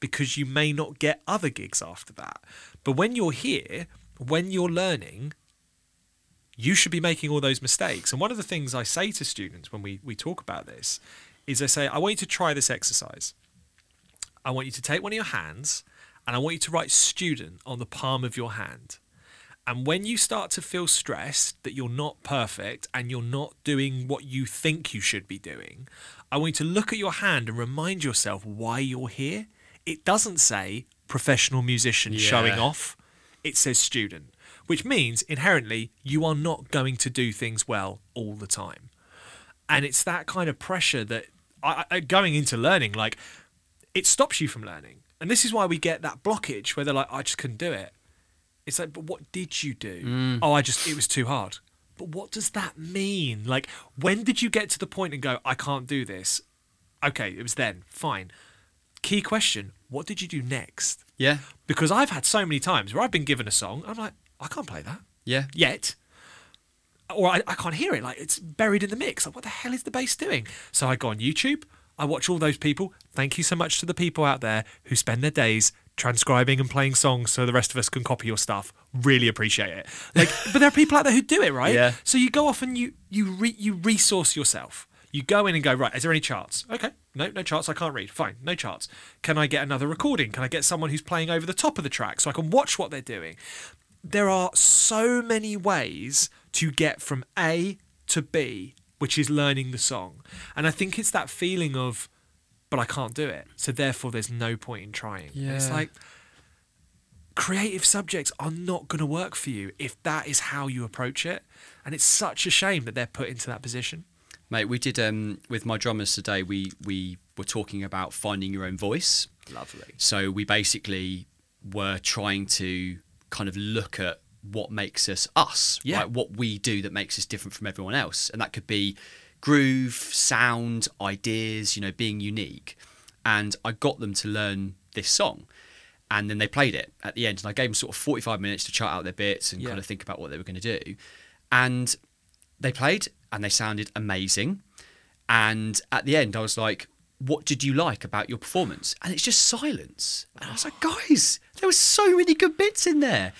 because you may not get other gigs after that. But when you're here, when you're learning, you should be making all those mistakes. And one of the things I say to students when we, we talk about this is I say, I want you to try this exercise. I want you to take one of your hands and I want you to write student on the palm of your hand. And when you start to feel stressed that you're not perfect and you're not doing what you think you should be doing, I want you to look at your hand and remind yourself why you're here. It doesn't say professional musician Yeah. showing off, it says student, which means inherently you are not going to do things well all the time. And it's that kind of pressure that I, I, going into learning, like, it stops you from learning. And this is why we get that blockage where they're like, I just couldn't do it. It's like, but what did you do? Mm. Oh, I just, it was too hard. But what does that mean? Like, when did you get to the point and go, I can't do this? Okay, it was then. Fine. Key question What did you do next? Yeah. Because I've had so many times where I've been given a song, I'm like, I can't play that Yeah. yet. Or I, I can't hear it. Like it's buried in the mix. Like, what the hell is the bass doing? So I go on YouTube. I watch all those people. Thank you so much to the people out there who spend their days transcribing and playing songs so the rest of us can copy your stuff. Really appreciate it. Like, but there are people out there who do it, right? Yeah. So you go off and you you re, you resource yourself. You go in and go right. Is there any charts? Okay, no, no charts. I can't read. Fine, no charts. Can I get another recording? Can I get someone who's playing over the top of the track so I can watch what they're doing? There are so many ways to get from A to B, which is learning the song. And I think it's that feeling of, but I can't do it. So therefore, there's no point in trying. And it's like, creative subjects are not going to work for you if that is how you approach it. And it's such a shame that they're put into that position. Mate, we did um, with my drummers today. We we were talking about finding your own voice. Lovely. So we basically were trying to kind of look at what makes us us, Yeah. right? What we do that makes us different from everyone else, and that could be groove, sound, ideas, you know, being unique. And I got them to learn this song, and then they played it at the end, and I gave them sort of forty-five minutes to chart out their bits and Yeah. kind of think about what they were going to do, and they played and they sounded amazing. And at the end, I was like, "What did you like about your performance?" And it's just silence. And I was like, "Guys, there were so many good bits in there."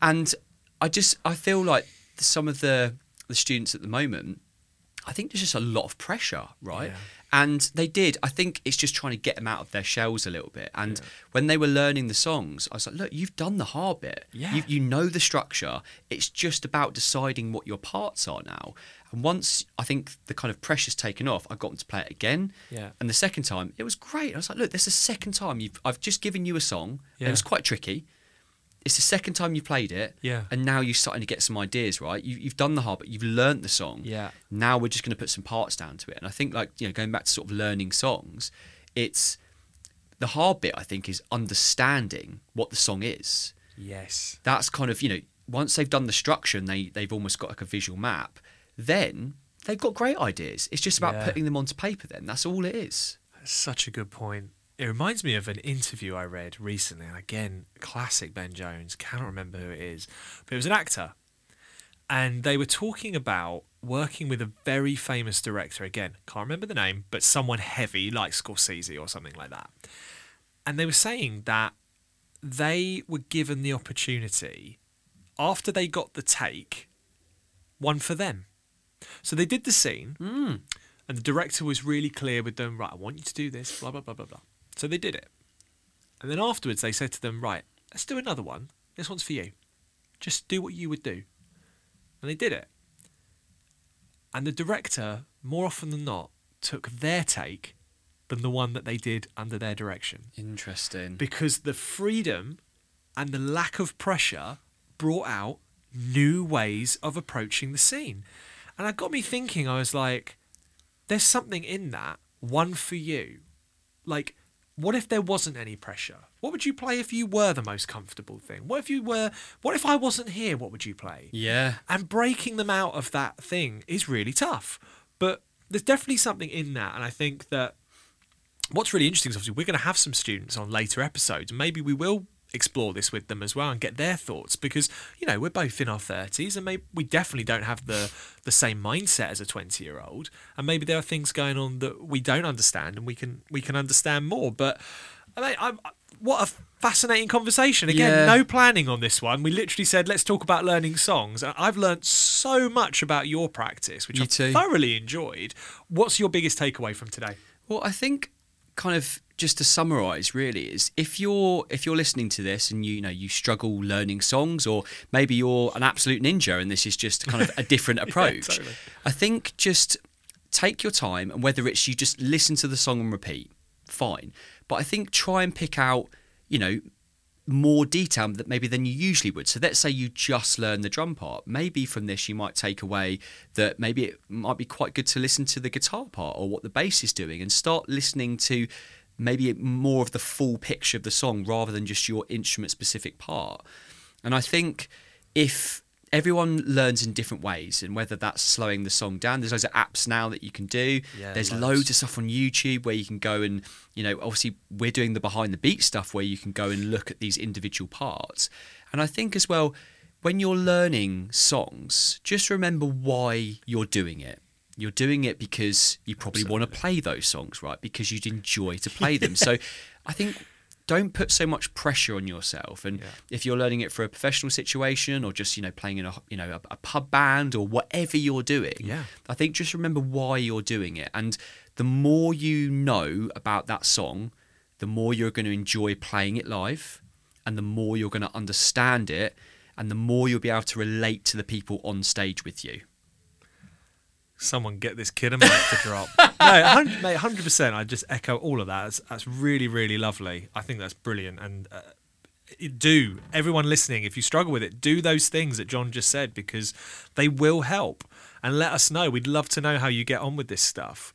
And I just I feel like some of the the students at the moment, I think there's just a lot of pressure, right? Yeah. And they did. I think it's just trying to get them out of their shells a little bit. And when they were learning the songs, I was like, "Look, you've done the hard bit. Yeah. You, you know the structure. It's just about deciding what your parts are now." And once I think the kind of pressure's taken off, I got them to play it again. Yeah. And the second time, it was great. I was like, "Look, this is the second time you've I've just given you a song. Yeah. It was quite tricky. It's the second time you played it. Yeah. And now you're starting to get some ideas, right? You, you've done the hard, but you've learnt the song. Yeah. Now we're just going to put some parts down to it. And I think, like, you know, going back to sort of learning songs, it's the hard bit, I think, is understanding what the song is. Yes. That's kind of, you know, once they've done the structure and they, they've almost got like a visual map, then they've got great ideas. It's just about Yeah. putting them onto paper, then. That's all it is. That's such a good point. It reminds me of an interview I read recently, and again, classic Ben Jones. Cannot remember who it is, but it was an actor, and they were talking about working with a very famous director. Again, can't remember the name, but someone heavy like Scorsese or something like that. And they were saying that they were given the opportunity after they got the take, one for them. So they did the scene, hmm. and the director was really clear with them, right, I want you to do this, blah, blah, blah, blah, blah. So they did it. And then afterwards, they said to them, right, let's do another one. This one's for you. Just do what you would do. And they did it. And the director, more often than not, took their take than the one that they did under their direction Interesting. because the freedom and the lack of pressure brought out new ways of approaching the scene. And it got me thinking, I was like, there's something in that, one for you. Like, what if there wasn't any pressure? What would you play if you were the most comfortable thing? What if you were, what if I wasn't here? What would you play? Yeah. And breaking them out of that thing is really tough. But there's definitely something in that, and I think that what's really interesting is obviously we're going to have some students on later episodes. Maybe we will explore this with them as well and get their thoughts because you know we're both in our 30s and maybe we definitely don't have the the same mindset as a 20 year old and maybe there are things going on that we don't understand and we can we can understand more. But I mean, I'm, what a fascinating conversation. Again Yeah. no planning on this one. We literally said let's talk about learning songs. And i've learned so much about your practice which too. thoroughly enjoyed. What's your biggest takeaway from today? Well, I think kind of just to summarize really is if you're if you're listening to this and you, you know you struggle learning songs or maybe you're an absolute ninja and this is just kind of a different approach totally. i think just take your time and whether it's you just listen to the song and repeat fine but i think try and pick out you know more detail that maybe than you usually would. So let's say you just learn the drum part. Maybe from this you might take away that maybe it might be quite good to listen to the guitar part or what the bass is doing and start listening to maybe more of the full picture of the song rather than just your instrument specific part. And I think if everyone learns in different ways and whether that's slowing the song down there's loads of apps now that you can do Yeah, there's loads. loads of stuff on youtube where you can go and you know obviously we're doing the behind the beat stuff where you can go and look at these individual parts and i think as well when you're learning songs just remember why you're doing it you're doing it because you probably want to play those songs right? Because you'd enjoy to play them. So i think don't put so much pressure on yourself. And Yeah. if you're learning it for a professional situation or just you know playing in a you know a, a pub band or whatever you're doing Yeah. i think just remember why you're doing it. And the more you know about that song the more you're going to enjoy playing it live and the more you're going to understand it and the more you'll be able to relate to the people on stage with you someone get this kid a mic to drop. No, 100, mate, hundred percent. I just echo all of that. That's, that's really, really lovely. I think that's brilliant. And uh, do everyone listening, if you struggle with it, do those things that Jon just said because they will help. And let us know. We'd love to know how you get on with this stuff.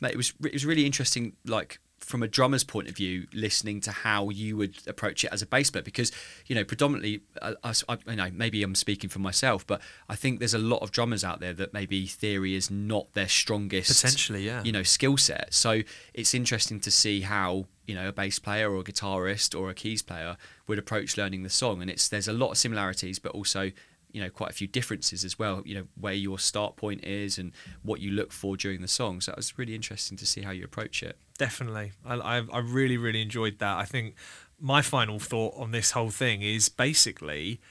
Mate, it was it was really interesting, like from a drummer's point of view, listening to how you would approach it as a bass player, because you know predominantly, uh, us- I, you know, maybe I'm speaking for myself, but I think there's a lot of drummers out there that maybe theory is not their strongest, Potentially, yeah. you know, skill set. So it's interesting to see how you know a bass player or a guitarist or a keys player would approach learning the song, and it's there's a lot of similarities, but also you know quite a few differences as well you know where your start point is and what you look for during the song so that was really interesting to see how you approach it Definitely. I, I, I really, really enjoyed that. I think my final thought on this whole thing is basically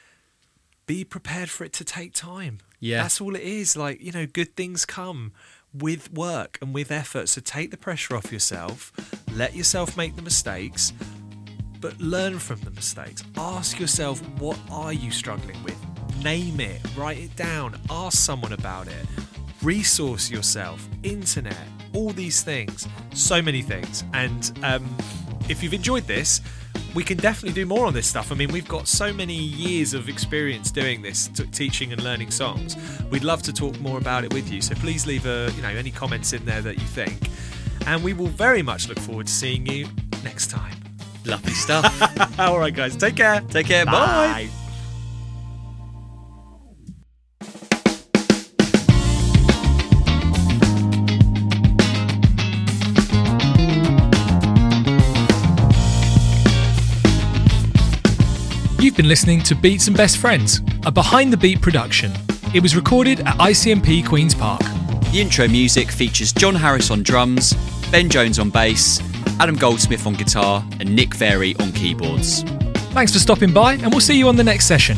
be prepared for it to take time. Yeah. That's all it is. Like, you know, good things come with work and with effort. So take the pressure off yourself, let yourself make the mistakes, but learn from the mistakes. Ask yourself, what are you struggling with? Name it, write it down, ask someone about it, resource yourself, internet, all these things, so many things. And um, if you've enjoyed this, we can definitely do more on this stuff. I mean, we've got so many years of experience doing this, t- teaching and learning songs. We'd love to talk more about it with you. So please leave a, you know any comments in there that you think, and we will very much look forward to seeing you next time. lovely stuff All right, guys, take care. take care bye. You've been listening to Beats and Best Friends, a behind the beat production. It was recorded at ICMP Queen's Park. The intro music features Jon Harris on drums, Ben Jones on bass, Adam Goldsmith on guitar, and Nick Very on keyboards. Thanks for stopping by, and we'll see you on the next session.